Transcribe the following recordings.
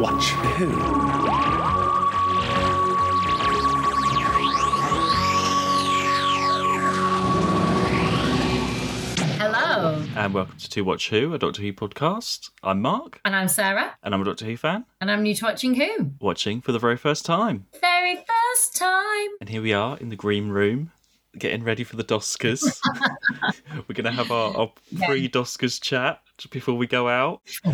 Watch Who? Hello, And welcome to To Watch Who, a Doctor Who podcast. I'm Mark, and I'm Sarah, and I'm a Doctor Who fan, and I'm new to watching Who. watching for the very first time. Very first time. And here we are in the green room, getting ready for the Doscars. We're going to have our, our pre Doscars chat just before we go out.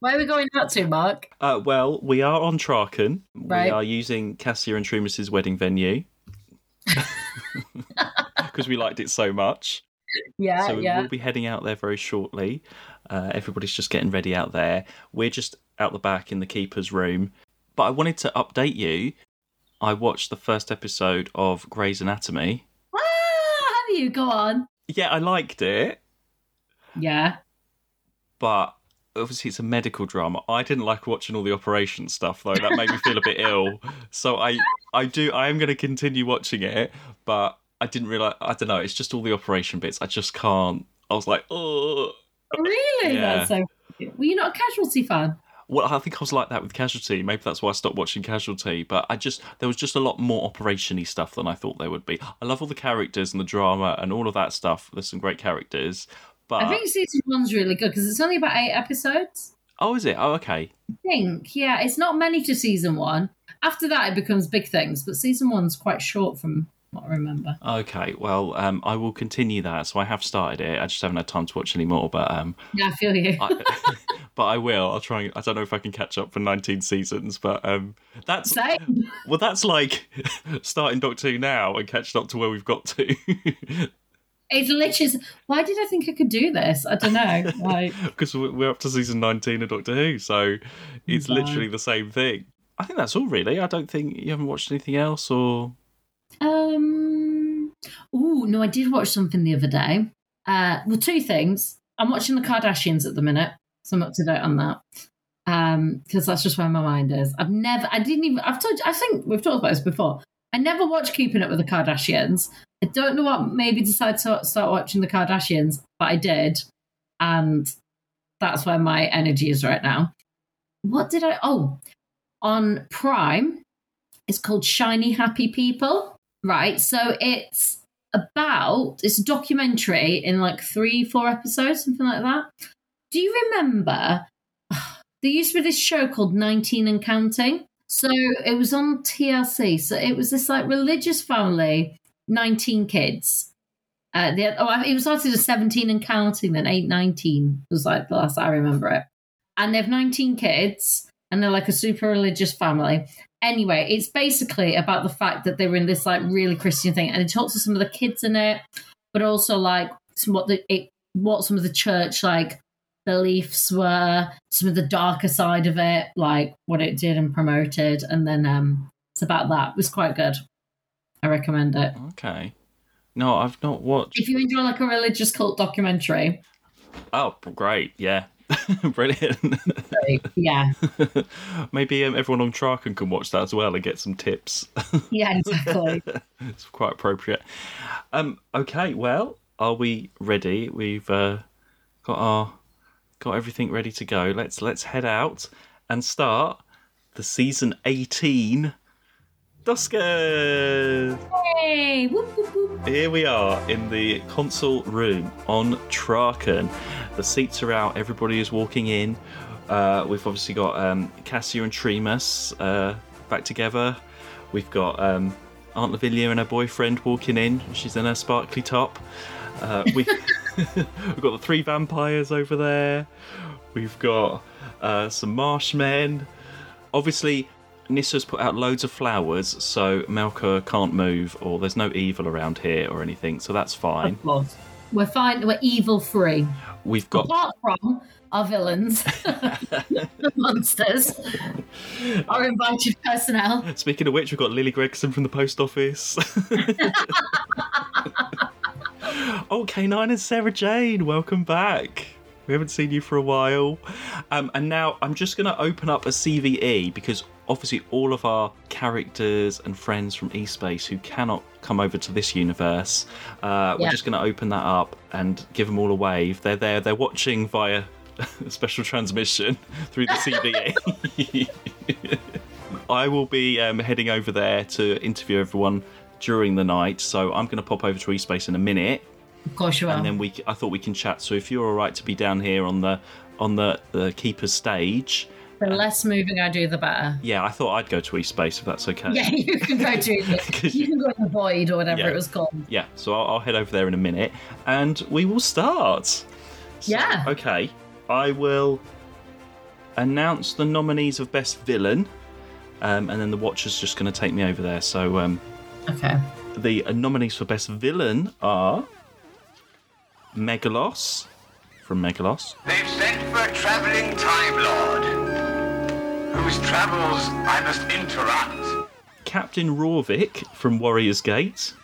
Where are we going out to, Mark? Uh, well, we are on Traken. Right. We are using Cassia and Tremas's wedding venue because we liked it so much. Yeah, so we yeah. will be heading out there very shortly. Uh, everybody's just getting ready out there. We're just out the back in the keeper's room. But I wanted to update you. I watched the first episode of Grey's Anatomy. Ah, have you? Go on. Yeah, I liked it, Yeah. but obviously it's a medical drama. I didn't like watching all the operation stuff though. That made me feel a bit ill. So I, I do. I am going to continue watching it, but I didn't realize. I don't know. It's just all the operation bits. I just can't. I was like, oh. Really? Yeah. That's so. Were you not a casualty fan? Well, I think I was like that with Casualty. Maybe that's why I stopped watching Casualty. But I just there was just a lot more operation-y stuff than I thought there would be. I love all the characters and the drama and all of that stuff. There's some great characters. But I think season one's really good because it's only about eight episodes. oh, is it? Oh, okay. I think. Yeah, it's not many to season one. After that, it becomes big things, but season one's quite short from what I remember. Okay. Well, um, I will continue that. So I have started it. I just haven't had time to watch anymore. But um, Yeah, I feel you. I, but I will. I'll try. And, I don't know if I can catch up for 19 seasons, but um, that's Same. well, that's like starting Doctor Who now and catching up to where we've got to. It's literally. Why did I think I could do this? I don't know. Like, because we're up to season 19 of Doctor Who, so it's literally the same thing. I think that's all really. I don't think you haven't watched anything else or. Um. Oh no, I did watch something the other day. Uh, well, two things. I'm watching the Kardashians at the minute, so I'm up to date on that. Um, because that's just where my mind is. I've never. I didn't even. I've told. I think we've talked about this before. I never watched Keeping Up with the Kardashians. I don't know what made me decide to start watching the Kardashians, but I did, and that's where my energy is right now. What did I? Oh, on Prime, it's called Shiny Happy People. Right, so it's about it's a documentary in like three, four episodes, something like that. Do you remember? There used to be this show called 19 and Counting. So it was on TLC. So it was this like religious family, 19 kids. Uh, they oh, it was started as 17 and counting, then 8, 19 was like the last I remember it. And they have 19 kids, and they're like a super religious family. Anyway, it's basically about the fact that they were in this like really Christian thing, and it talks to some of the kids in it, but also like some, what the it, what some of the church like beliefs were, some of the darker side of it, like what it did and promoted, and then um, it's about that. It was quite good. I recommend it. Okay. No, I've not watched. If you enjoy like a religious cult documentary, Oh, great. Yeah. Brilliant. yeah, Maybe um, everyone on Traken can watch that as well and get some tips. yeah, exactly. it's quite appropriate. Um, okay, well, are we ready? We've uh, got our got everything ready to go. Let's let's head out and start the season eighteen. Doscars! hey, whoop, whoop, whoop. Here we are in the console room on Traken. The seats are out, everybody is walking in. Uh, we've obviously got um, Cassia and Tremas uh, back together. We've got um, Aunt Lavinia and her boyfriend walking in. She's in her sparkly top. Uh, we, we've got the three vampires over there. We've got uh, some marshmen. Obviously, Nyssa's put out loads of flowers, so Melkur can't move, or there's no evil around here or anything, so that's fine. We're fine. We're evil free. We've got Apart from our villains, the monsters, our invited personnel. Speaking of which, we've got Lily Gregson from the post office. oh, K9 and Sarah Jane, welcome back. We haven't seen you for a while. Um, and now I'm just going to open up a CVE because obviously all of our characters and friends from eSpace who cannot come over to this universe, uh, we're just going to open that up and give them all a wave. They're there, they're watching via special transmission through the CVE. I will be um, heading over there to interview everyone during the night, so I'm going to pop over to eSpace in a minute, Of course you are. and then we. I thought we can chat. So if you're all right to be down here on the on the the keeper's stage, the less moving I do, the better. yeah, I thought I'd go to eSpace if that's okay. Yeah, you can go to you can go in the void or whatever Yeah. it was called. Yeah, so I'll, I'll head over there in a minute, and we will start. So, Yeah. Okay, I will announce the nominees of best villain, um, and then the watcher's just going to take me over there. So um, Okay. the uh, nominees for best villain are Megalos from Megalos, They've sent for a traveling Time Lord, whose travels I must interrupt. Captain Rorvik from Warrior's Gate,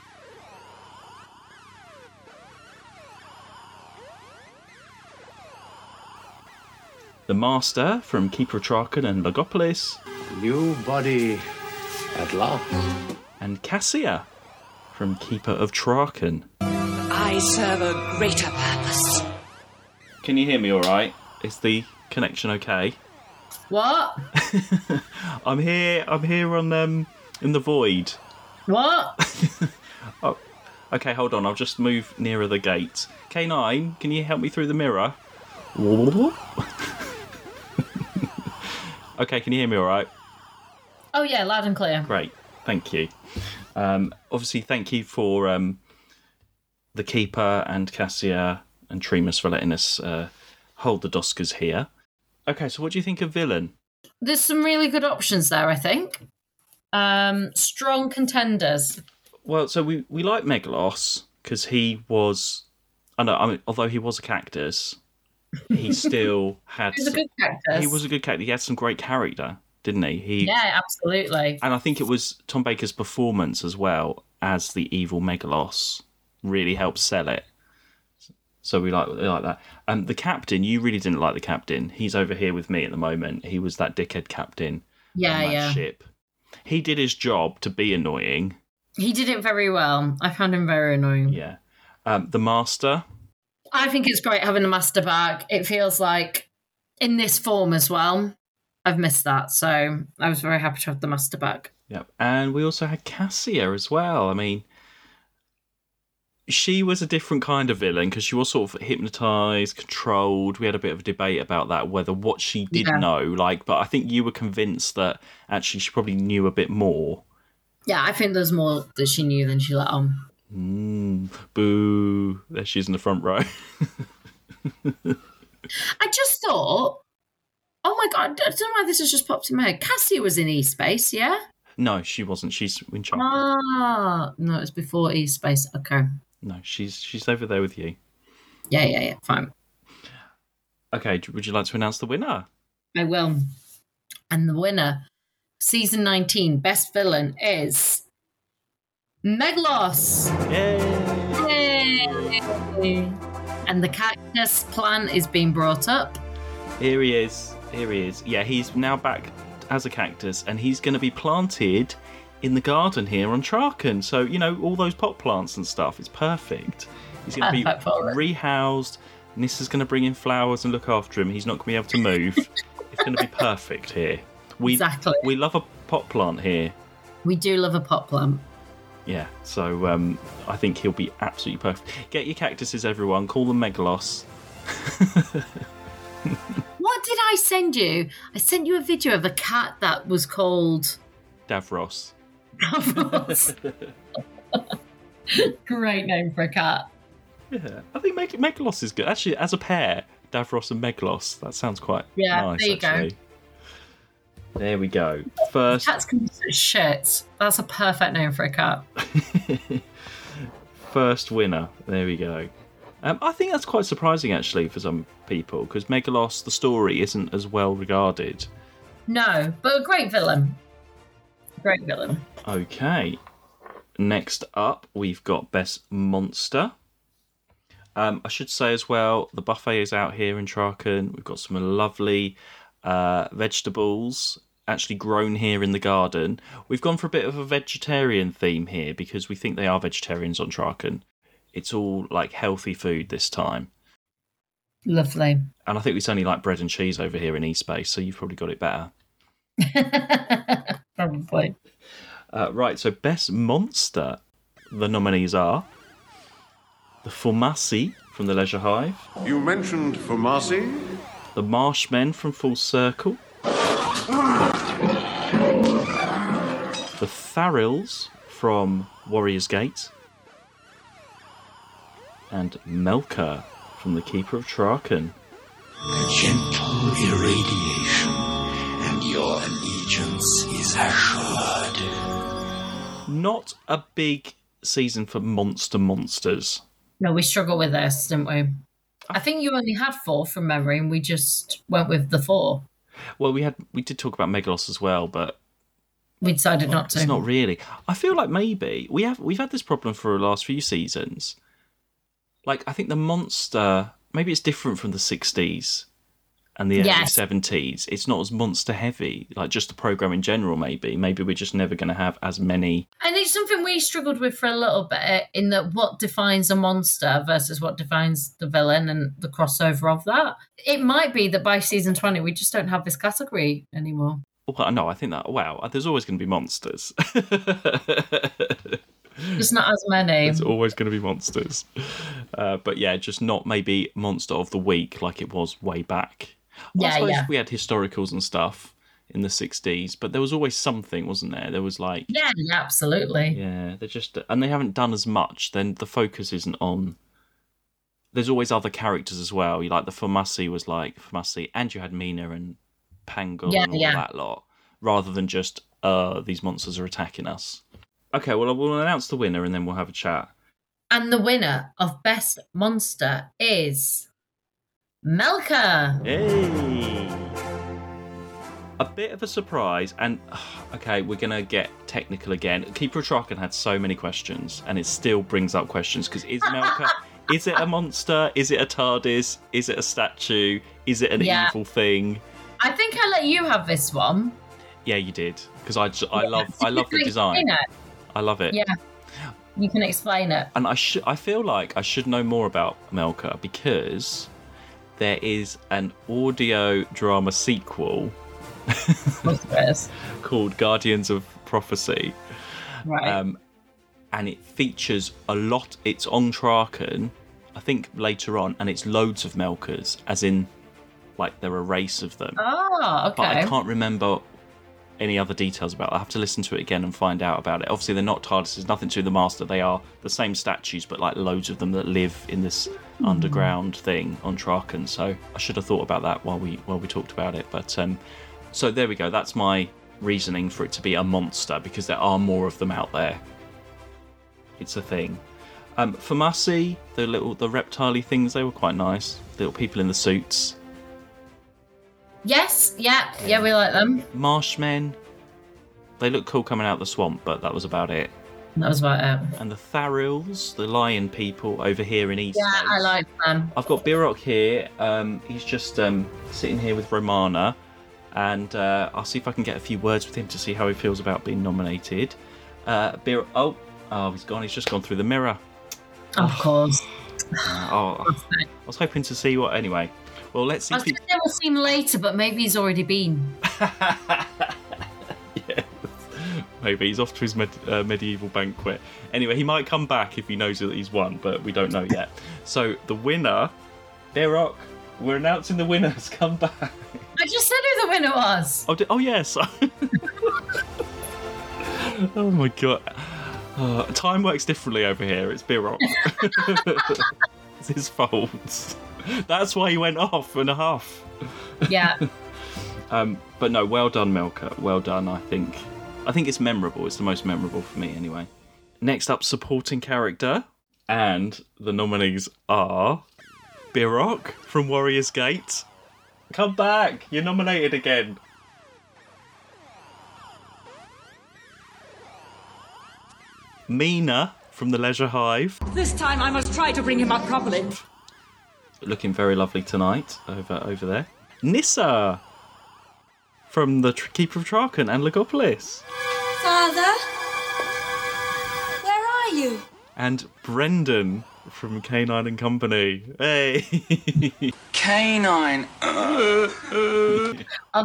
the Master from Keeper of Traken and Logopolis, New body at last. and Cassia from Keeper of Traken. I serve a greater purpose. Can you hear me all right? Is the connection okay? What? I'm here. I'm here on um in the void. What? oh, Okay, hold on. I'll just move nearer the gate. K9, can you help me through the mirror? okay, can you hear me all right? Oh yeah, loud and clear. Great, thank you. Um, obviously, thank you for um, the keeper and Cassia and Tremas for letting us uh, hold the Doscars here. Okay, so what do you think of villain? There's some really good options there, I think. Um, strong contenders. Well, so we, we like Megalos because he was. I know. I mean, although he was a cactus, he still had. He's a good cactus. He was a good character. He had some great character, didn't he? He Yeah, absolutely. and I think it was Tom Baker's performance as well as the evil Megalos really helped sell it. So we like we like that. Um, the captain, you really didn't like the captain. He's over here with me at the moment. He was that dickhead captain Yeah, yeah. ship. He did his job to be annoying. He did it very well. I found him very annoying. Yeah. Um, the master, I think it's great having the master back. It feels like in this form as well. I've missed that, so I was very happy to have the master back. Yep. And we also had Cassia as well. I mean, she was a different kind of villain because she was sort of hypnotized, controlled. We had a bit of a debate about that, whether what she did Yeah. know, like, but I think you were convinced that actually she probably knew a bit more. Yeah, I think there's more that she knew than she let on. Mm, boo. There she is in the front row. I just thought, oh my god, I don't know why this has just popped in my head. Cassie was in E Space, yeah? no, she wasn't. She's in charge. Ah, no, it's before E Space. Okay. No, she's she's over there with you. Yeah, yeah, yeah, fine. Okay, would you like to announce the winner? I will. And the winner, season 19, best villain is Meglos. Yay! Yay! And the cactus plan is being brought up. Here he is. Here he is. Yeah, he's now back as a cactus, and he's going to be planted in the garden here on Traken. So you know all those pot plants and stuff. It's perfect. He's going to be Perfect for it. rehoused. Nyssa's going to bring in flowers and look after him. He's not going to be able to move. it's going to be perfect here. We Exactly. we love a pot plant here. We do love a pot plant. Yeah, so um, I think he'll be absolutely perfect. Get your cactuses, everyone. Call them Megalos. What did I send you? I sent you a video of a cat that was called Davros. Davros. Great name for a cat. Yeah, I think Meg- Megalos is good. Actually, as a pair, Davros and Megalos, that sounds quite Yeah, nice. there you go. There we go. First, Cats can be such shit. That's a perfect name for a cat. first winner. There we go. Um, I think that's quite surprising actually for some people because Megalos, the story, isn't as well regarded. No, but a great villain. Great villain. Okay. Next up, we've got Best Monster. Um, I should say as well, the buffet is out here in Traken. We've got some lovely uh, vegetables actually grown here in the garden. We've gone for a bit of a vegetarian theme here because we think they are vegetarians on Traken. It's all like healthy food this time. Lovely. And I think it's only like bread and cheese over here in East Base, so you've probably got it better. Probably. Uh, right, so best monster. The nominees are the Foamasi from the Leisure Hive, You mentioned Foamasi? the Marshmen from Full Circle, the Tharils from Warrior's Gate, and Melkur from the Keeper of Traken. A gentle irradiation, and your allegiance is assured. Not a big season for monster monsters. No, we struggle with this, didn't we? I think you only had four from memory, and we just went with the four. Well, we had we did talk about Megalos as well, but We decided not to. It's not really. I feel like maybe we have we've had this problem for the last few seasons. Like I think the monster maybe it's different from the sixties and the early seventies. It's not as monster heavy, like just the program in general. Maybe maybe we're just never going to have as many. And it's something we struggled with for a little bit in that what defines a monster versus what defines the villain and the crossover of that. It might be that by season 20, we just don't have this category anymore. Well, no, I think that wow, there's always going to be monsters. Just not as many. It's always going to be monsters. Uh, but yeah, just not maybe monster of the week like it was way back. Well, I suppose yeah. we had historicals and stuff in the 60s, but there was always something, wasn't there? There was like, Yeah, yeah, absolutely. yeah, they're just, and they haven't done as much, then the focus isn't on. There's always other characters as well. You like the Foamasi was like Foamasi, and you had Mina and Pangol Yeah, and all yeah. that lot, rather than just, uh, these monsters are attacking us. Okay, well, we'll announce the winner and then we'll have a chat. And the winner of Best Monster is Melkur. Hey! A bit of a surprise, and okay, we're gonna get technical again. Keeper of Traken had so many questions, and it still brings up questions because is Melkur, is it a monster? Is it a TARDIS? Is it a statue? Is it an Yeah. evil thing? I think I let you have this one. Yeah, you did because I, j- I love So I love the design. I love it. Yeah. You can explain it. and I should I feel like I should know more about Melkur because there is an audio drama sequel called Guardians of Prophecy. Right. Um, and it features a lot. It's on Traken, I think later on, and it's loads of Melkurs, as in, like they're a race of them. oh, okay. But I can't remember any other details about. it. I have to listen to it again and find out about it. Obviously, they're not TARDIS. There's nothing to the Master. They are the same statues, but like loads of them that live in this underground thing on Traken. So I should have thought about that while we while we talked about it. But um, so there we go. That's my reasoning for it to be a monster because there are more of them out there. It's a thing. Um, Foamasi, the little the reptile things, they were quite nice. Little people in the suits. Yes, yeah, yeah, we like them. Marshmen, they look cool coming out of the swamp, but that was about it. That was about it. And the Tharils, the lion people over here in East. Yeah. I like them. I've got Biroc here. Um, he's just um, sitting here with Romana, and uh, I'll see if I can get a few words with him to see how he feels about being nominated. Uh, Bir- oh, oh, he's gone. He's just gone through the mirror. Of course. Uh, oh, I was hoping to see what. Anyway, well, let's see I was he. going to say we'll see him later, but maybe he's already been. yeah. Maybe he's off to his med- uh, medieval banquet. Anyway, he might come back if he knows that he's won, but we don't know yet. So the winner, Biroc, we're announcing the winners. Come back. I just said who the winner was. Oh, oh yes. oh my god. Uh, time works differently over here. It's Biroc. it's his fault. That's why he went off and a half. Yeah. Um, but no, well done, Melkur. Well done. I think. I think it's memorable. It's the most memorable for me, anyway. Next up, supporting character, and the nominees are Biroc from Warriors Gate. Come back! You're nominated again. Mina from the Leisure Hive, This time I must try to bring him up properly. Looking very lovely tonight over over there. Nyssa from the Tr- Keeper of Traken and Logopolis. Father? Where are you? and Brendan from K9 and Company. Hey. Canine. Our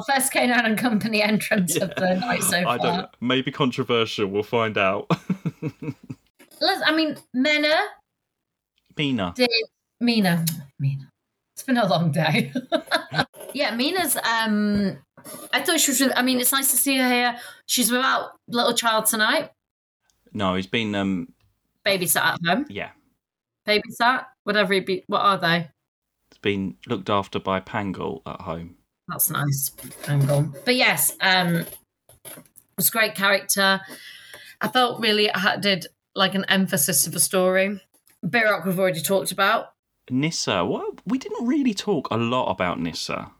first K9 and Company entrance of the night so far. I don't know. Maybe controversial. We'll find out. Let's, I mean, Mena Mina. did Mina. Mina. It's been a long day. yeah, Mina's. Um, I thought she was. Really, I mean, it's nice to see her here. She's without little child tonight. No, he's been um Babysat at home. yeah. Babysat, whatever it be. What are they? It's been looked after by Pangol at home. That's nice angle. But yes, um, it was a great character. I felt really I had- did like an emphasis of the story. Biroc we've already talked about. Nyssa, what we didn't really talk a lot about Nyssa.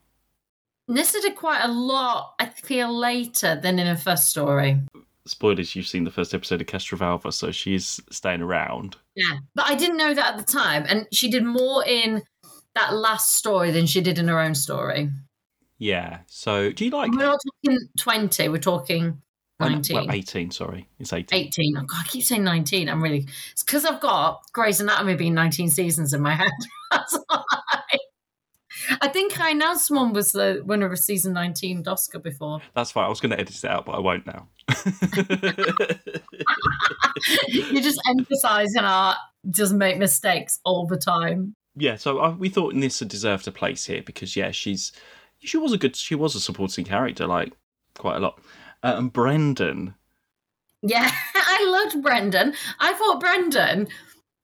Nyssa did quite a lot, I feel, later than in her first story. Spoilers, you've seen the first episode of Castrovalva, so she's staying around. Yeah. But I didn't know that at the time. And she did more in that last story than she did in her own story. Yeah. So do you like We're not talking 20, we're talking Oh, no, 19. Well, 18, sorry. It's 18. 18. Oh, God, I keep saying 19. I'm really. It's because I've got Grey's Anatomy being 19 seasons in my head. I think I announced one was the winner of season 19 Oscar before. That's fine. I was going to edit it out, but I won't now. You're just emphasizing art doesn't make mistakes all the time. yeah, so I, we thought Nyssa deserved a place here because, yeah, she's she was a good she was a supporting character, like quite a lot. Uh, and Brendan, Yeah, I loved Brendan. I thought Brendan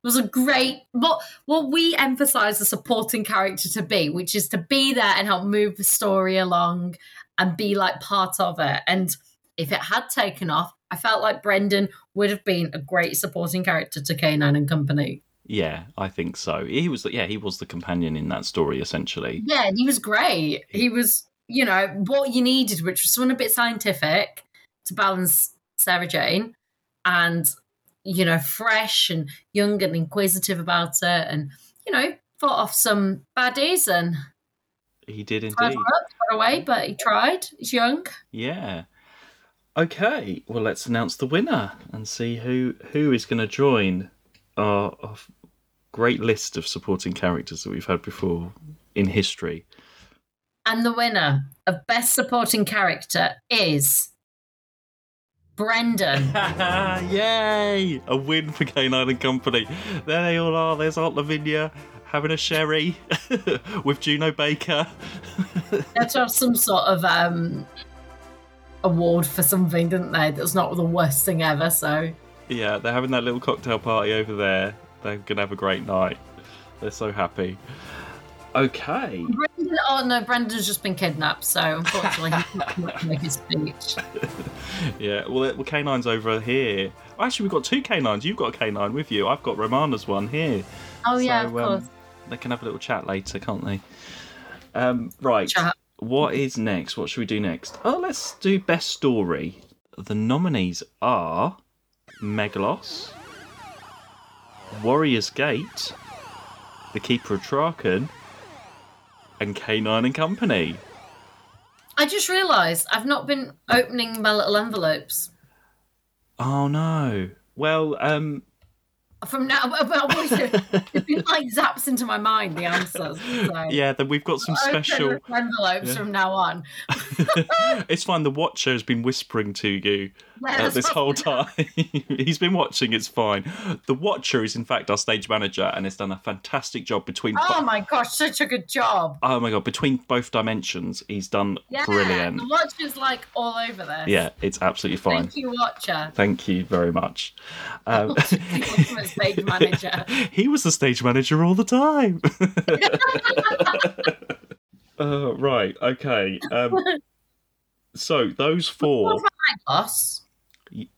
was a great what what we emphasize a supporting character to be, which is to be there and help move the story along and be like part of it. And if it had taken off, I felt like Brendan would have been a great supporting character to K9 and Company. yeah, I think so. He was the, yeah, he was the companion in that story essentially. Yeah, he was great. He was, you know, what you needed, which was someone a bit scientific to balance Sarah Jane and, you know, fresh and young and inquisitive about it and, you know, fought off some baddies and He did indeed. got away, but he tried. He's young. Yeah. Okay, well let's announce the winner and see who who is going to join our, our great list of supporting characters that we've had before in history. And the winner of Best Supporting Character is Brendan. Yay! A win for K9 and Company. There they all are. There's Aunt Lavinia having a sherry with Juno Baker. they had to have some sort of um, award for something, didn't they? That's not the worst thing ever. So yeah, they're having that little cocktail party over there. They're going to have a great night. They're so happy. Okay. Brendan, oh no, Brendan's just been kidnapped. So unfortunately, he can't make his speech. Yeah, well, it- well, canine's over here. Actually, we've got two canines. You've got a canine with you. I've got Romana's one here. Oh yeah, So, of um, course. They can have a little chat later, can't they? Um, right. Chat. What is next? What should we do next? Oh, let's do best story. The nominees are Megalos, Warrior's Gate, The Keeper of Traken, and K9 and Company. I just realised I've not been opening my little envelopes Oh no. Well, um, from now. Is it? It's been like zaps into my mind the answers. So. yeah, then we've got some I'll special. envelopes Yeah. from now on. it's fine. The Watcher has been whispering to you uh, this whole time. He's been watching. It's fine. The Watcher is in fact our stage manager and has done a fantastic job between. Oh bo- my gosh, such a good job. oh my god! Between both dimensions, he's done Yeah, brilliant. the watch is like all over this. Yeah, it's absolutely fine. Thank you, Watcher. Thank you very much. Um, stage manager. he was the stage manager all the time. uh, right. Okay. Um, so those four. Us.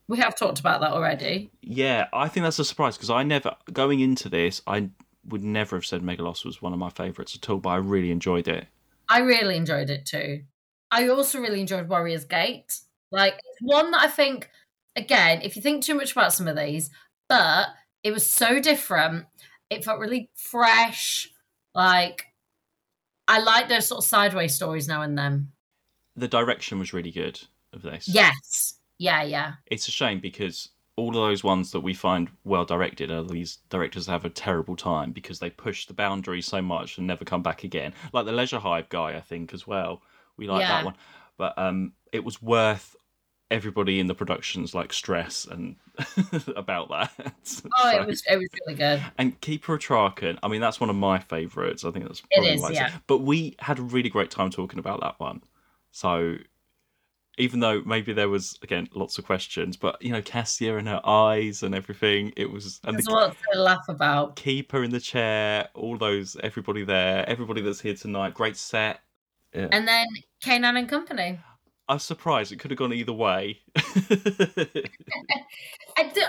We have talked about that already. Yeah, I think that's a surprise because I never going into this, I would never have said Megalos was one of my favourites at all, but I really enjoyed it. I really enjoyed it too. I also really enjoyed Warrior's Gate. Like it's one that I think again, if you think too much about some of these, but it was so different. It felt really fresh. Like I like those sort of sideways stories now and then. The direction was really good of this. Yes. Yeah, yeah. It's a shame because all of those ones that we find well directed are these directors have a terrible time because they push the boundaries so much and never come back again. Like the Leisure Hive guy, I think as well. We like Yeah. that one, but um, it was worth everybody in the productions like stress and about that. Oh, So- it was it was really good. and Keeper of Traken, I mean, that's one of my favourites. I think that's It probably is, why I said- yeah. But we had a really great time talking about that one. So even though maybe there was again lots of questions, but you know, Cassia and her eyes and everything, it was and There's the lots to laugh about. keeper in the chair, all those everybody there, everybody that's here tonight, great set. Yeah. And then K9 and Company. I'm surprised it could have gone either way. I, d-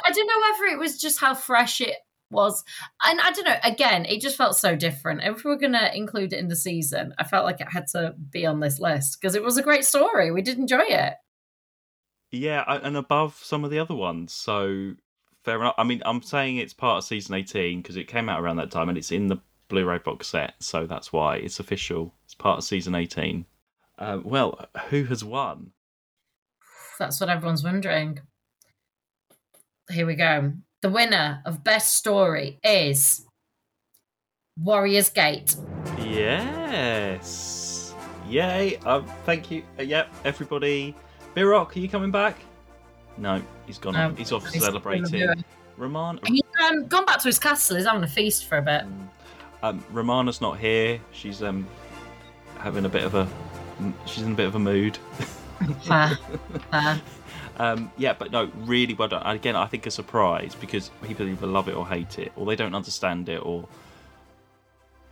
I don't know whether it was just how fresh it was. And I don't know, again, it just felt so different. If we were going to include it in the season, I felt like it had to be on this list because it was a great story. We did enjoy it. Yeah, and above some of the other ones. So fair enough. I mean, I'm saying it's part of season 18 because it came out around that time and it's in the Blu-ray box set, so that's why it's official. It's part of season 18. Uh, well, who has won? That's what everyone's wondering. Here we go. The winner of Best Story is Warriors Gate. Yes. Yay. Um, thank you. Uh, yep, everybody. Biroc, are you coming back? No, he's gone. No, off. He's off he's celebrating. Roman, He's um, gone back to his castle. He's having a feast for a bit. um, Romana's not here. She's um having a bit of a. She's in a bit of a mood. Fair. Fair. Um, yeah, but no, really well done. And Again, I think a surprise because people either love it or hate it, or they don't understand it, or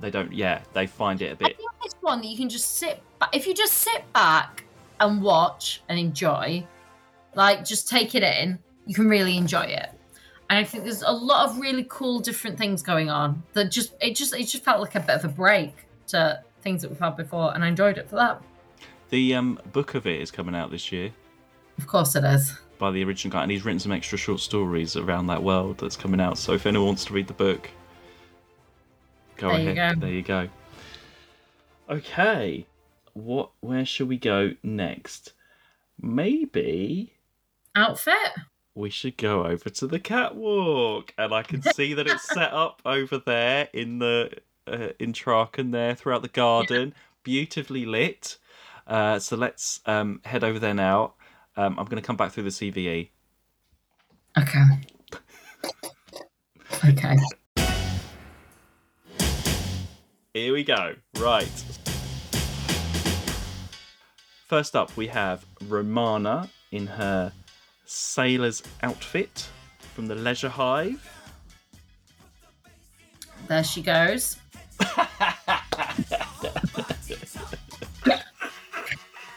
they don't. Yeah, they find it a bit. I think it's one that you can just sit back. If you just sit back and watch and enjoy, like just take it in, you can really enjoy it. And I think there's a lot of really cool different things going on that just it just it just felt like a bit of a break to things that we've had before, and I enjoyed it for that. The um, book of it is coming out this year Of course, it is. by the original guy, and he's written some extra short stories around that world that's coming out. So if anyone wants to read the book, go There you ahead. go. There you go. Okay, what? Where shall we go next? Maybe Outfit. we should go over to the catwalk and i can see that it's set up over there in the uh, in Traken there throughout the garden beautifully lit uh, so let's um, head over there now um, i'm going to come back through the cve Okay. okay. here we go right first up we have romana in her sailor's outfit from the leisure hive There she goes.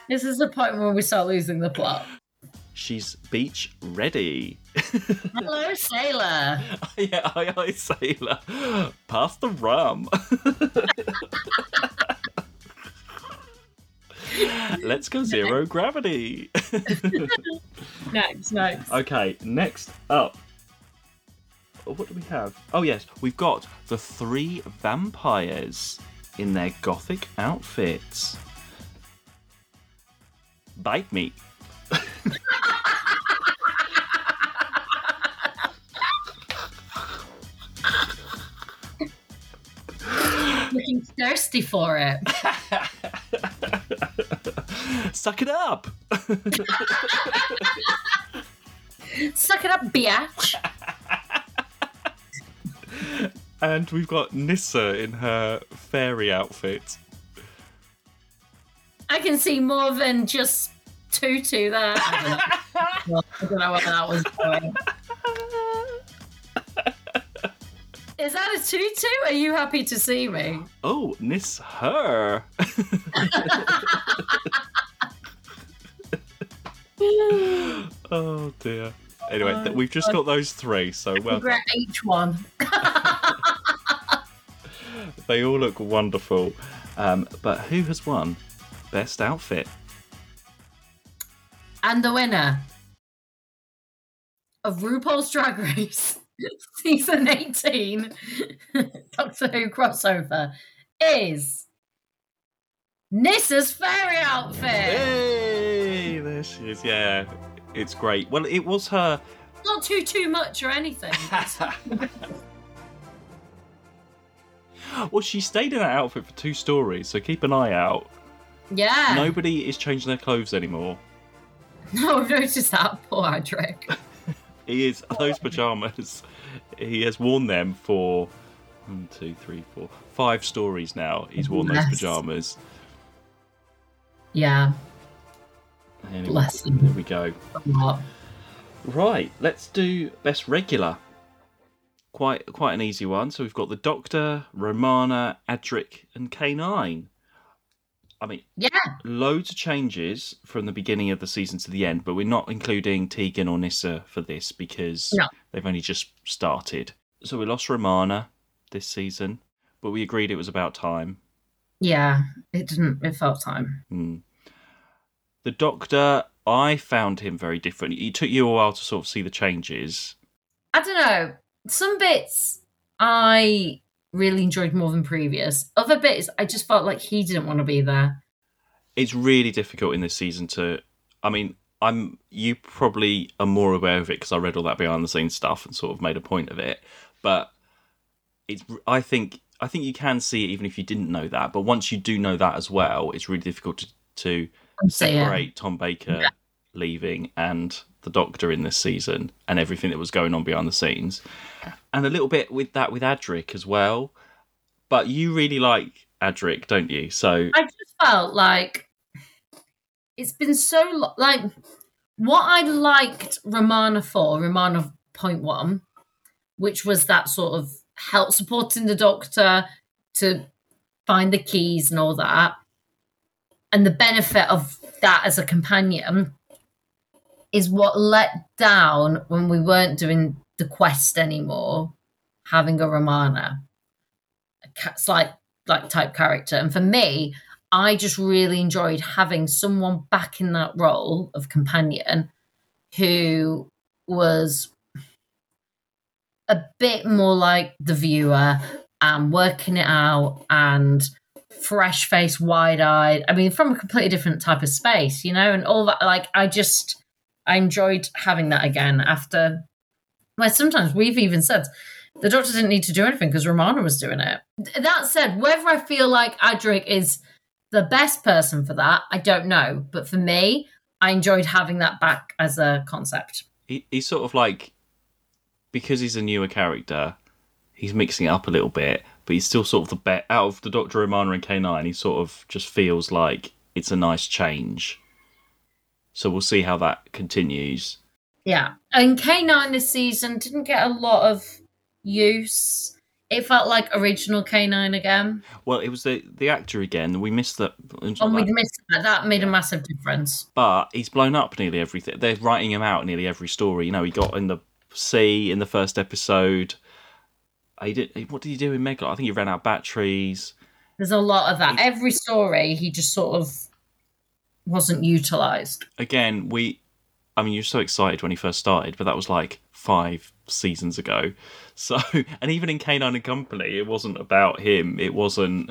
This is the point where we start losing the plot. she's beach ready Hello, sailor. Oh, yeah, aye, aye, sailor. Pass the rum. Let's go zero gravity. Next, next. okay, next up. Oh, What do we have? Oh, yes, we've got the three vampires in their gothic outfits. Bite me. Looking thirsty for it. Suck it up. Suck it up, biatch. And we've got Nyssa in her fairy outfit. I can see more than just Tutu there. I don't know, I don't know where that was going. Is that a tutu? Are you happy to see me? Oh, miss her. oh dear. Anyway, th- we've just got those three, so well, Regret each one. they all look wonderful. Um, but who has won best outfit? And the winner of RuPaul's Drag Race season 18 Doctor Who crossover is Nyssa's fairy outfit. Hey, there she is. Yeah, it's great. Well, it was her not too too much or anything. Well, she stayed in that outfit for two stories, so keep an eye out. Yeah. Nobody is changing their clothes anymore. No, I've noticed that. Poor Adric. He is those pajamas. He has worn them for one, two, three, four, five stories now. He's worn those pajamas. Yeah. Anyway, Bless him. There we go. Right, let's do best regular. Quite quite an easy one. So we've got the Doctor, Romana, Adric, and K9. I mean, Yeah. loads of changes from the beginning of the season to the end, but we're not including Tegan or Nissa for this because No. they've only just started. So we lost Romana this season, but we agreed it was about time. Yeah. It didn't. It felt time. Hmm. The Doctor, I found him very different. It took you a while to sort of see the changes. I don't know. Some bits I really enjoyed more than previous. Other bits I just felt like he didn't want to be there. It's really difficult in this season to. I mean, I'm you probably are more aware of it because I read all that behind the scenes stuff and sort of made a point of it. But it's. I think. I think you can see it even if you didn't know that. But once you do know that as well, it's really difficult to, to separate Tom Baker leaving and the Doctor in this season and everything that was going on behind the scenes, and a little bit with that with Adric as well. But you really like Adric, don't you? So I just felt like it's been so lo- like what I liked Romana for Romana point one, which was that sort of help supporting the doctor to find the keys and all that, and the benefit of that as a companion is what let down when we weren't doing the quest anymore, having a Romana, a like like type character, and for me, I just really enjoyed having someone back in that role of companion who was a bit more like the viewer and working it out and fresh face, wide eyed. I mean, from a completely different type of space, you know, and all that. Like, I just, I enjoyed having that again after. Well, sometimes we've even said the doctor didn't need to do anything because Romana was doing it. That said, whether I feel like Adric is the best person for that, I don't know. But for me, I enjoyed having that back as a concept. he, he's sort of like because he's a newer character, he's mixing it up a little bit, but he's still sort of the bet out of the Doctor Romana and K9. He sort of just feels like it's a nice change. So we'll see how that continues. Yeah. And K9 this season didn't get a lot of use. It felt like original K9 again. Well, it was the the actor again. We missed that, And we missed that. That made a massive difference. but he's blown up nearly everything. They're writing him out nearly every story. You know, he got in the sea in the first episode. He did. What did he do in Mega? I think he ran out of batteries. There's a lot of that. Every story, he just sort of wasn't utilized. again, we, I mean, you're so excited when he first started, but that was like five seasons ago. So, and even in K9 and Company, it wasn't about him. It wasn't,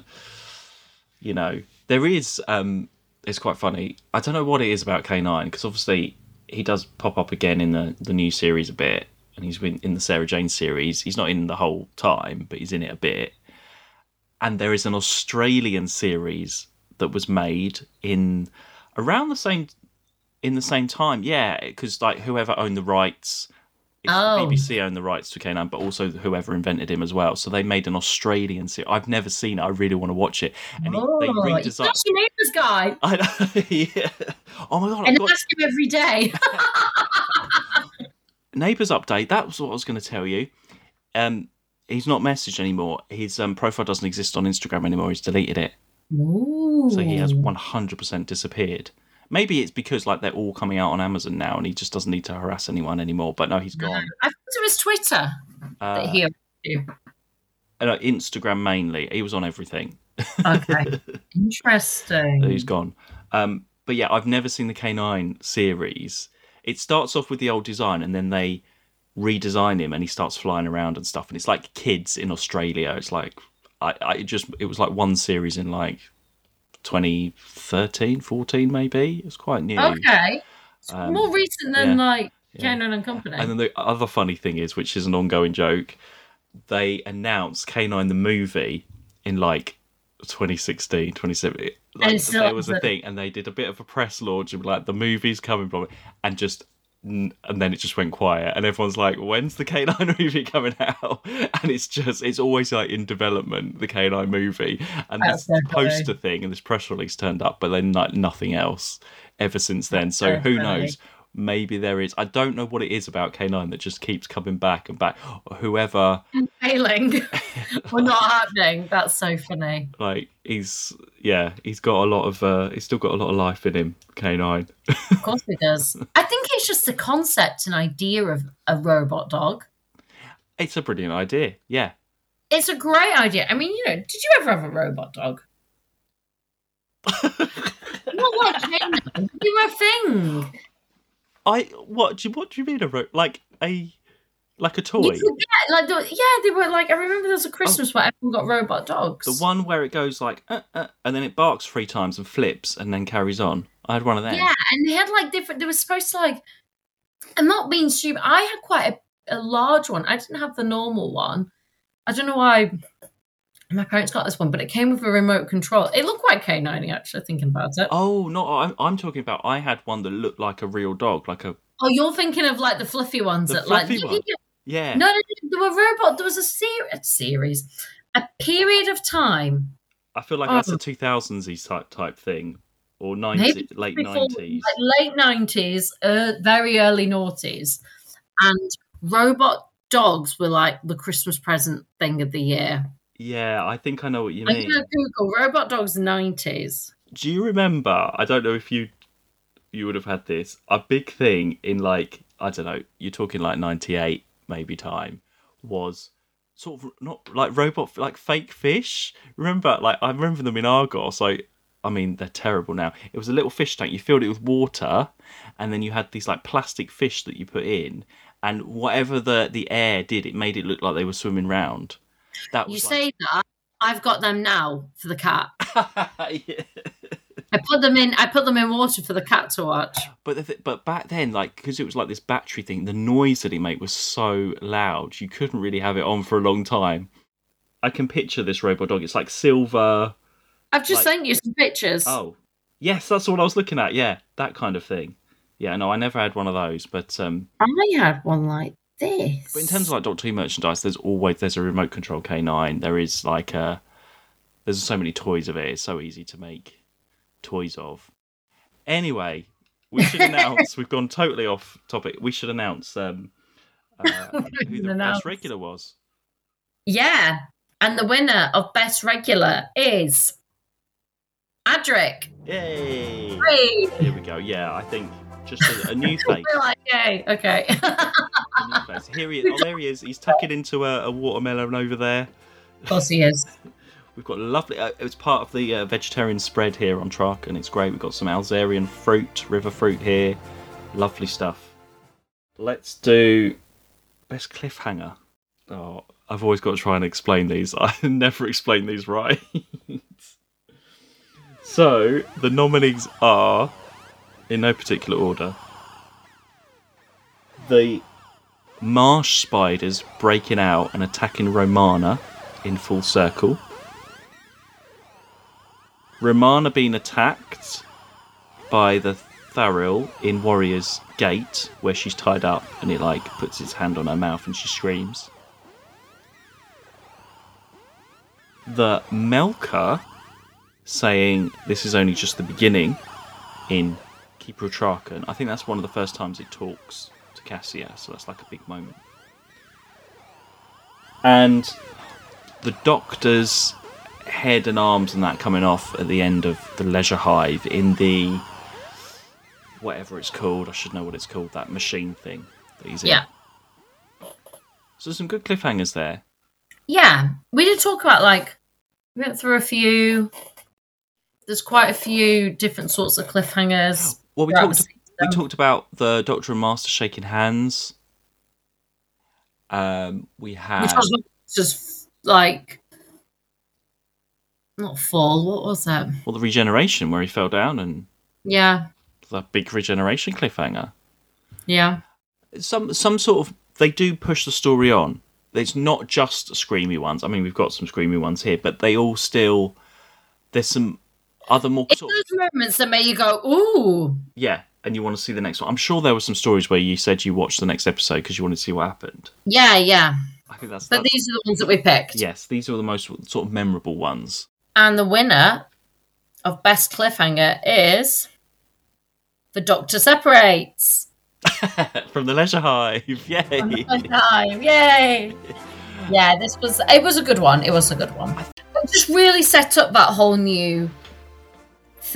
you know, there is, um, it's quite funny. I don't know what it is about K9 because obviously he does pop up again in the, the new series a bit and he's been in the Sarah Jane series. He's not in the whole time, but he's in it a bit. And there is an Australian series that was made in around the same in the same time. Yeah, because like whoever owned the rights, it's Oh. the BBC owned the rights to K9, but also whoever invented him as well. So they made an Australian series. I've never seen it. I really want to watch it. And he, Oh, they he's redesigned. a neighbours guy. I know. yeah. Oh my god! And got ask him every day. neighbours update. That was what I was going to tell you. Um, he's not messaged anymore. His um, profile doesn't exist on Instagram anymore. He's deleted it. Ooh. So he has 100% disappeared. Maybe it's because like they're all coming out on Amazon now, and he just doesn't need to harass anyone anymore. But no, he's gone. I thought it was Twitter Uh, that he. uh, Instagram mainly. He was on everything. Okay. Interesting. He's gone. Um, but yeah, I've never seen the K9 series. It starts off with the old design, and then they redesign him, and he starts flying around and stuff. And it's like kids in Australia. It's like I, I it just it was like one series in like 2013, 14 maybe. It was quite new. Okay. Um, More recent than yeah. like K9 and Company. And then the other funny thing is, which is an ongoing joke, they announced K9 the movie in like 2016, 2017. Like, there was a thing, and they did a bit of a press launch and like the movie's coming from it, and just. And then it just went quiet, and everyone's like, "When's the K9 movie coming out?" And it's just, it's always like in development, the K9 movie, and That's this poster thing and this press release turned up, but then like nothing else ever since then. So who funny. knows? Maybe there is. I don't know what it is about K9 that just keeps coming back and back. Whoever, and Failing. We're not happening. That's so funny. like, he's yeah, he's got a lot of, uh he's still got a lot of life in him. K9. Of course he does. I think it's just the concept and idea of a robot dog. It's a brilliant idea. Yeah, It's a great idea. I mean, you know, did you ever have a robot dog? Not like Canine. You were a thing. I what do you what do you mean a ro- like a like a You toy? could get like the, yeah, they were like I remember there was a Christmas where everyone got robot dogs. The one where it goes like uh, uh, and then it barks three times and flips and then carries on. I had one of them. Yeah, and they had like different. They were supposed to like. I'm not being stupid. I had quite a, a large one. I didn't have the normal one. I don't know why my parents got this one, but it came with a remote control. It looked quite canine actually. Thinking about it. Oh, Oh no, I'm I'm talking about. I had one that looked like a real dog, like a Oh, you're thinking of like the fluffy ones The that like one. yeah. no, no, no, there were robot. There was a, ser- a series, a period of time I feel like that's Oh. a 2000s type type thing, or 90s, late 90s. like late nineties, uh, very early noughties, and robot dogs were like the Christmas present thing of the year. Yeah, I think I know what you I'm mean. gonna Google robot dogs nineties. Do you remember? I don't know if you you would have had this. A big thing in like I don't know. You're talking like 98 maybe time was sort of not like robot like fake fish. Remember? Like I remember them in Argos. Like I mean, they're terrible now. It was a little fish tank. You filled it with water, and then you had these like plastic fish that you put in, and whatever the the air did, it made it look like they were swimming round. That You say that I've got them now for the cat. yeah. I put them in. I put them in water for the cat to watch. But the th- but back then, like because it was like this battery thing, the noise that it made was so loud you couldn't really have it on for a long time. I can picture this robot dog. It's like silver. I've just Like- sent you some pictures. Oh, yes, that's what I was looking at. Yeah, that kind of thing. Yeah, no, I never had one of those. But um, I had one like this. but in terms of like Doctor Who merchandise, there's always there's a remote control K9. There is like a there's so many toys of it. It's so easy to make toys of. Anyway, we should announce we've gone totally off topic. We should announce um, uh, who the Announce. best regular was. yeah, and the winner of best regular is Adric. Yay! Hey. Here we go. Yeah, I think just a, a new face. We're like, yay, okay. Face. Here he is. Oh, there he is. He's tucking into a, a watermelon over there. of course he is. We've got lovely. Uh, it's part of the uh, vegetarian spread here on Truck, and it's great. We've got some Alzarian fruit, river fruit here. Lovely stuff. Let's do best cliffhanger. Oh, I've always got to try and explain these. I never explain these right. so the nominees are, in no particular order, the marsh spiders breaking out and attacking Romana in full circle. Romana being attacked by the Tharil in Warrior's Gate, where she's tied up and it like puts its hand on her mouth and she screams. The Melkur saying this is only just the beginning in Of Traken. I think that's one of the first times he talks to Kassia, so that's like a big moment. And the Doctor's head and arms and that coming off at the end of the Leisure Hive in the whatever it's called. I should know what it's called. That machine thing that he's in. Yeah. So there's some good cliffhangers there. Yeah, we did talk about like we went through a few. There's quite a few different sorts of cliffhangers. Oh, Well, we talked. We talked about the Doctor and Master shaking hands. Um, we had which was just like not fall. What was that? well the regeneration where he fell down and Yeah, the big regeneration cliffhanger. yeah. some some sort of they do push the story on. It's not just screamy ones. I mean, we've got some screamy ones here, but they all still there's some other more sort of, those moments that make you go, ooh. yeah, and you want to see the next one. I'm sure there were some stories where you said you watched the next episode because you wanted to see what happened. Yeah, yeah. I think that's, But that's these are the ones that we picked. yes, these are the most sort of memorable ones. And the winner of Best Cliffhanger is The Doctor Separates. From the Leisure Hive, yay! First time, yay! Yeah, this was it was a good one. It was a good one. It just really set up that whole new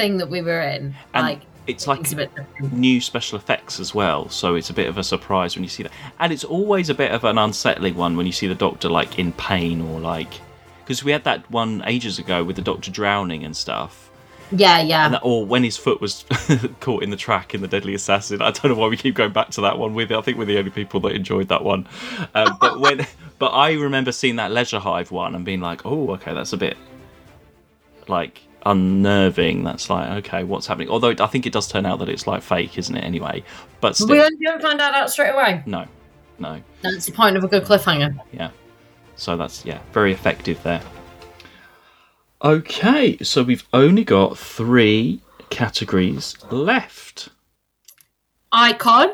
thing that we were in. And like it's like it's a bit new special effects as well, so it's a bit of a surprise when you see that. And it's always a bit of an unsettling one when you see the Doctor like in pain or like because we had that one ages ago with the Doctor drowning and stuff. Yeah, yeah. That, or when his foot was caught in the track in the Deadly Assassin. I don't know why we keep going back to that one. With I think we're the only people that enjoyed that one. Um, but when, but I remember seeing that Leisure Hive one and being like, oh, okay, that's a bit like unnerving. That's like, okay, what's happening? Although I think it does turn out that it's like fake, isn't it? Anyway, but still, we don't find that out straight away. no, no, That's the point of a good cliffhanger. yeah. So that's yeah, very effective there. Okay, so we've only got three categories left. Icon,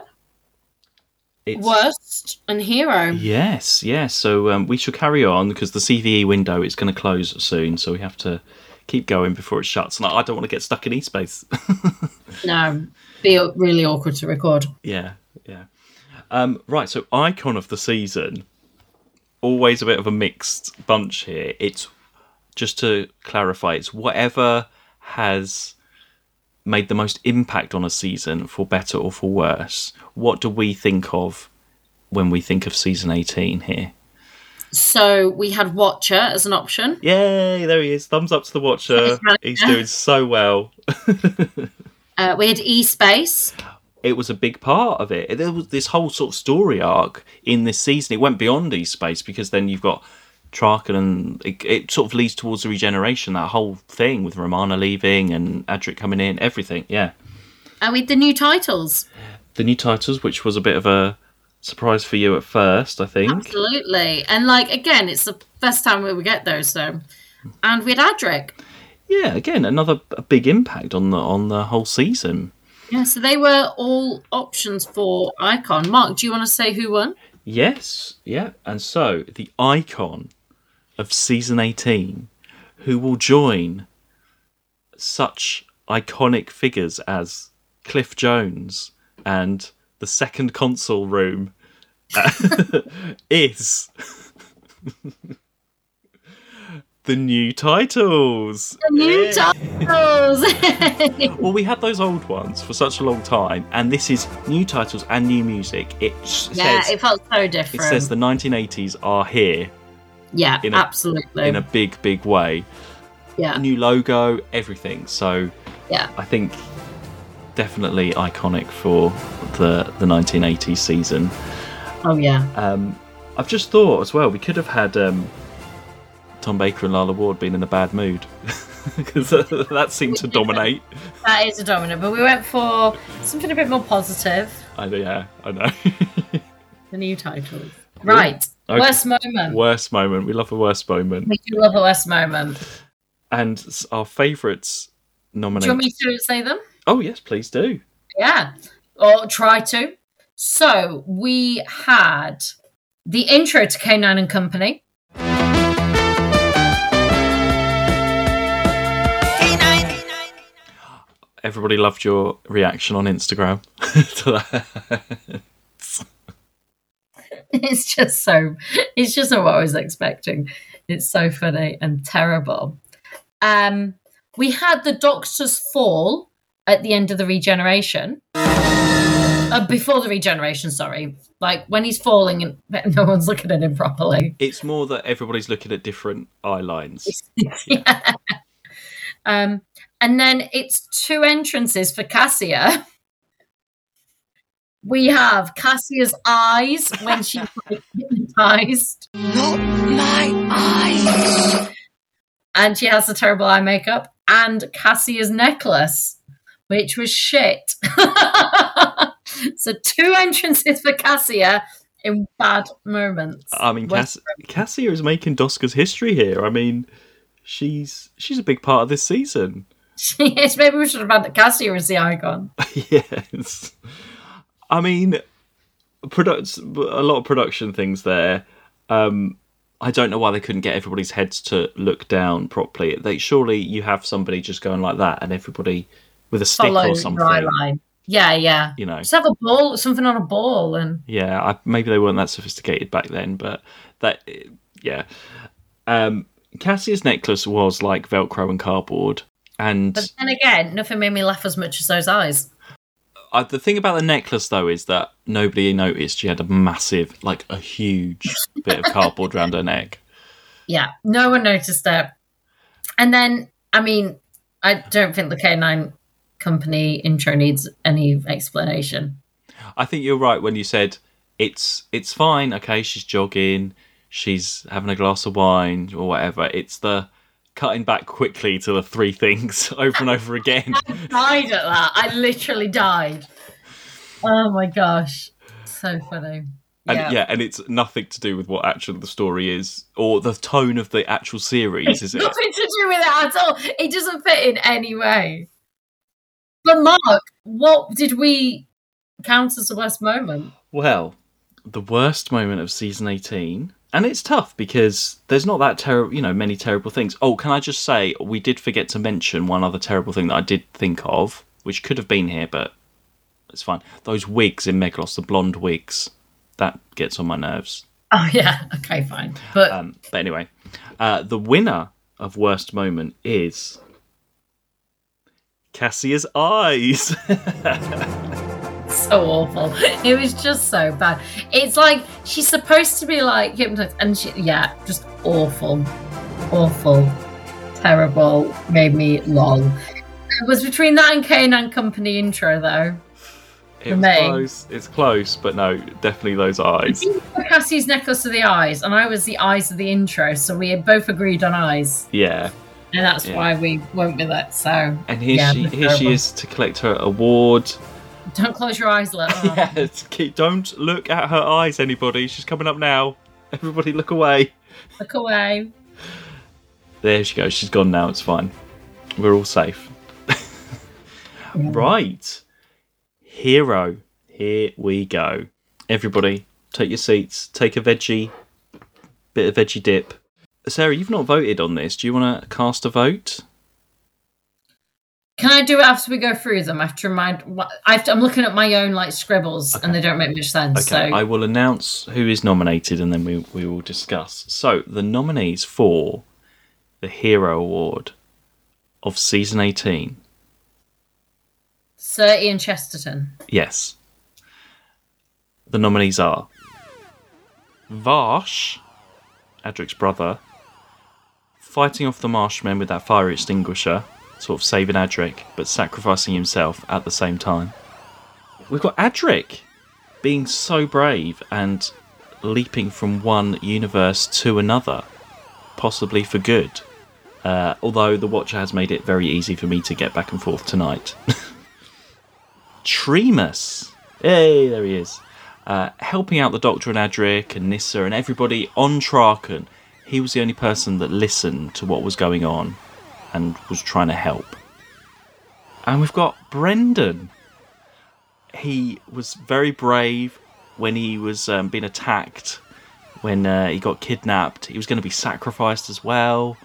It's, worst, and hero. Yes, yes. So um, we should carry on because the CVE window is going to close soon, so we have to keep going before it shuts. And I I don't want to get stuck in e-space. No, be really awkward to record. yeah, yeah. Um, right, so icon of the season. Always a bit of a mixed bunch here. It's just to clarify, it's whatever has made the most impact on a season for better or for worse. What do we think of when we think of season 18 here? So we had Watcher as an option. Yay, there he is. Thumbs up to the watcher. He's doing so well. Uh, we had E Space. It was a big part of it. There was this whole sort of story arc in this season. It went beyond E Space because then you've got Traken and it, it sort of leads towards the regeneration, that whole thing with Romana leaving and Adric coming in, everything. Yeah. And with the new titles. The new titles, which was a bit of a surprise for you at first, I think. Absolutely. And like again, it's the first time we would get those, so and we had Adric. Yeah, again, another a big impact on the on the whole season. Yeah, so they were all options for Icon. Mark, do you want to say who won? Yes, yeah. And so the icon of season 18 who will join such iconic figures as Cliff Jones and the second console room is the new titles. The new titles. Well, we had those old ones for such a long time, and this is new titles and new music. It yeah, says it felt so different. it says the 1980s are here yeah, in a- absolutely. in a big, big way. yeah, New logo, everything. So yeah. I think definitely iconic for the the 1980s season. Oh yeah. Um, I've just thought as well we could have had um, Tom Baker and Lalla Ward being in a bad mood because that seemed to dominate. That is a dominant, but we went for something a bit more positive. I, yeah, I know. The new titles. Right. Okay. Worst moment. worst moment. We love a worst moment. We do love a worst moment. And our favourites Do nominate. you want me to say them? Oh yes, please do. Yeah. Or try to. So we had the intro to K9 and Company. Everybody loved your reaction on Instagram. It's just so it's just not what I was expecting. It's so funny and terrible. Um we had the doctor's fall at the end of the regeneration. Uh, before the regeneration, sorry. Like when he's falling and no one's looking at him properly. It's more that everybody's looking at different eye lines. yeah. Um, and then it's two entrances for Kassia. We have Kassia's eyes when she's like, hypnotized, Not my eyes. and she has the terrible eye makeup, and Kassia's necklace, which was shit. So two entrances for Kassia in bad moments. I mean, Cass- Kassia is making Doscars history here. I mean, she's she's a big part of this season. yes, maybe we should have had the Kassia as the icon. yes. I mean, products. a lot of production things there. Um, I don't know why they couldn't get everybody's heads to look down properly. They surely you have somebody just going like that, and everybody with a stick Follow or something. line. Yeah, yeah. You know. Just have a ball, something on a ball, and Yeah, I, maybe they weren't that sophisticated back then, but that, yeah. Um, Kassia's necklace was like Velcro and cardboard, and but then again, nothing made me laugh as much as those eyes. uh, the thing about the necklace though is that nobody noticed she had a massive, like a huge bit of cardboard around her neck. Yeah, no one noticed it. And then, I mean, I don't think the K9 company intro needs any explanation. I think you're right when you said it's it's fine. Okay, she's jogging, she's having a glass of wine or whatever. It's the cutting back quickly to the three things over and over again. I died at that. I literally died. Oh my gosh. So funny. And yeah. and it's nothing to do with what actually the story is or the tone of the actual series, is it? Nothing to do with it at all. It doesn't fit in any way. But Mark, what did we count as the worst moment? Well, the worst moment of season 18, and it's tough because there's not that terrible, you know, many terrible things. Oh, can I just say we did forget to mention one other terrible thing that I did think of, which could have been here, but it's fine. Those wigs in Meglos, the blonde wigs, that gets on my nerves. Oh yeah, okay, fine. But Um, but anyway, uh, the winner of worst moment is Kassia's eyes. so awful. It was just so bad. It's like she's supposed to be like hypnotized, and she, yeah, just awful, awful, terrible. Made me long. It was between that and K9 Company intro though. It was close. It's close, but no, definitely those eyes. Cassie's necklace of the eyes, and I was the eyes of the intro, so we had both agreed on eyes, Yeah. And that's Yeah. why we went with it. So And here yeah, she here she is to collect her award. Don't close your eyes, little. Yes, keep, don't look at her eyes, anybody. She's coming up now. Everybody, look away. Look away. There she goes. She's gone now. It's fine. We're all safe. right, hero. Here we go. Everybody, take your seats. Take a veggie, bit of veggie dip. Sarah, you've not voted on this. Do you want to cast a vote? Can I do it after we go through them? I have to remind. I have to, I'm looking at my own like scribbles, and they don't make much sense. Okay, so I will announce who is nominated and then we, we will discuss. So, the nominees for the Hero Award of season 18. Sir Ian Chesterton. Yes. The nominees are Varsh, Adric's brother, fighting off the Marshmen with that fire extinguisher, sort of saving Adric, but sacrificing himself at the same time. We've got Adric being so brave and leaping from one universe to another, possibly for good. Uh, although the Watcher has made it very easy for me to get back and forth tonight. Tremas. Hey, there he is. Uh, helping out the Doctor and Adric and Nyssa and everybody on Traken. He was the only person that listened to what was going on and was trying to help. And we've got Brendan. He was very brave when he was um, being attacked, when uh, he got kidnapped. He was going to be sacrificed as well,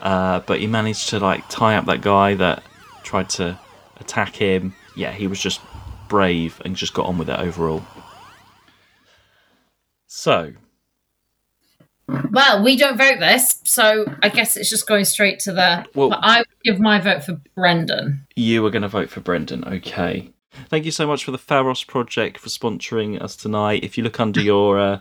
uh, but he managed to like tie up that guy that tried to attack him. Yeah, he was just brave and just got on with it overall. So, Well, we don't vote this, so I guess it's just going straight to the. Well- but I would give my vote for Brendan. you are going to vote for Brendan, okay? Thank you so much for the Pharos Project for sponsoring us tonight. If you look under your uh,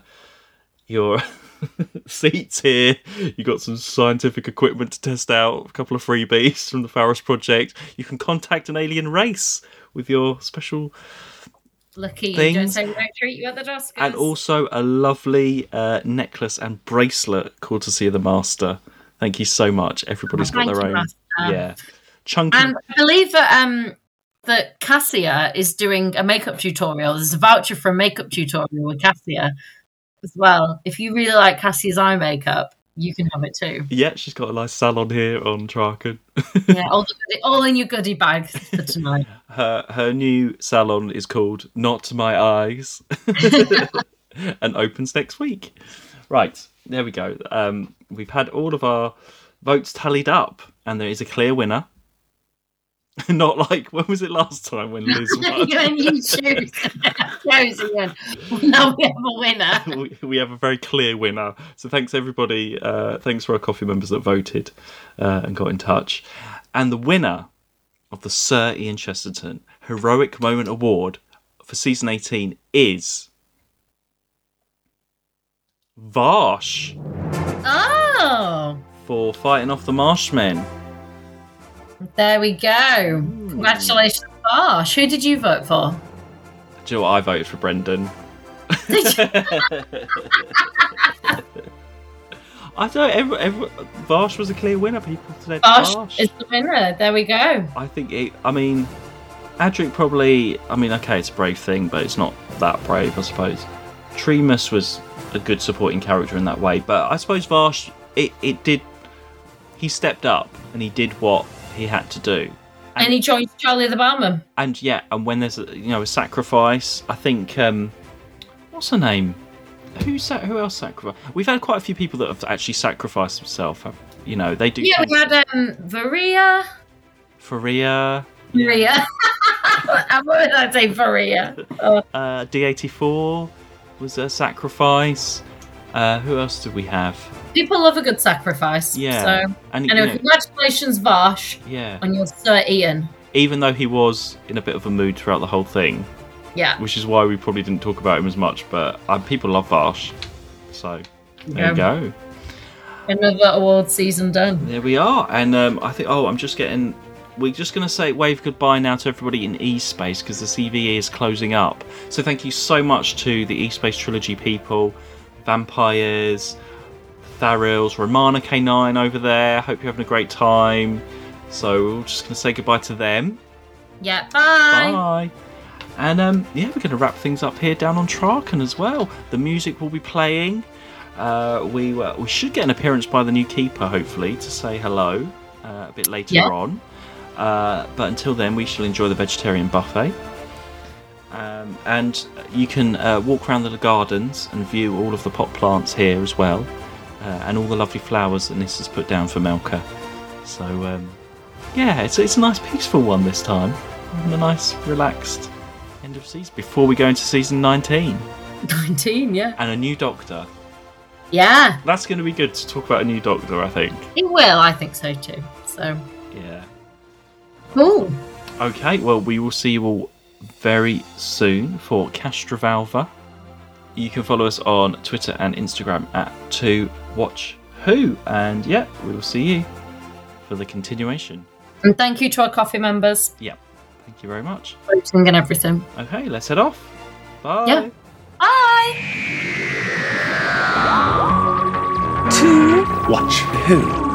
your seats here, you got some scientific equipment to test out, a couple of freebies from the Pharos Project. You can contact an alien race with your special Lucky Things. don't say we don't treat you at the Doscars. and also a lovely uh, necklace and bracelet courtesy of the master. Thank you so much. Everybody's got their own. Master. Yeah. Chunky. And I believe that um, that Kassia is doing a makeup tutorial. There's a voucher for a makeup tutorial with Kassia as well. If you really like Kassia's eye makeup, you can have it too. Yeah, she's got a nice salon here on Traken. Yeah, all, the, all in your goodie bag for tonight. her her new salon is called Not My Eyes, and opens next week. Right, there we go. Um, we've had all of our votes tallied up, and there is a clear winner. Not like when was it last time when Liz won? when you choose, again. Now we have a winner. we, we have a very clear winner. So thanks everybody. Uh, thanks for our Ko-fi members that voted uh, and got in touch. And the winner of the Sir Ian Chesterton Heroic Moment Award for season 18 is Varsh Oh, for fighting off the Marshmen. There we go. Hmm. Congratulations, Bosh. Who did you vote for? Do you know what? I voted for Brendan. I don't. Every, every, Varsh was a clear winner. People said Bosh Varsh. is the winner. There we go. I think it. I mean, Adric probably. I mean, okay, it's a brave thing, but it's not that brave, I suppose. Tremas was a good supporting character in that way, but I suppose Varsh. It it did. He stepped up and he did what he had to do. And, he joins Charlie the Barman. And yeah, and when there's a, you know a sacrifice, I think um, what's her name? Who sa- who else sacrificed? We've had quite a few people that have actually sacrificed themselves. You know, they do. Yeah, we had um, Varia. Faria, Varia. what did I say, Varia? Oh, uh, D84 was a sacrifice. Uh, who else do we have? people love a good sacrifice. Yeah, So, and you know, congratulations, Varsh, yeah. on your Sir Ian. Even though he was in a bit of a mood throughout the whole thing, Yeah. which is why we probably didn't talk about him as much. But uh, people love Varsh, so there you go. Another award season done. There we are, and um, I think. Oh, I'm just getting. We're just going to say wave goodbye now to everybody in E Space because the CVE is closing up. So thank you so much to the E Space trilogy people, vampires, Tharils, Romana K9 over there. Hope you're having a great time. So we're just going to say goodbye to them. Yeah. Bye. Bye. And um, yeah, we're going to wrap things up here down on Traken as well. The music will be playing. Uh, we uh, we should get an appearance by the new keeper, hopefully, to say hello uh, a bit later Yeah. on. Uh, but until then, we shall enjoy the vegetarian buffet. Um, and you can uh, walk around the gardens and view all of the pot plants here as well, uh, and all the lovely flowers that Nyssa's put down for Melkur. So um, yeah, it's it's a nice peaceful one this time, and a nice relaxed end of season before we go into season 19 19, yeah. and a new doctor. Yeah. That's going to be good to talk about a new doctor, I think. It will. I think so too. So, Yeah. cool. Okay, well, we will see you all very soon for Castrovalva. You can follow us on Twitter and Instagram at 2WatchWho. And yeah, we will see you for the continuation. And thank you to our Ko-fi members, Yeah, thank you very much. voting and everything. Okay, let's head off. Bye. Yeah. Bye. To watch who?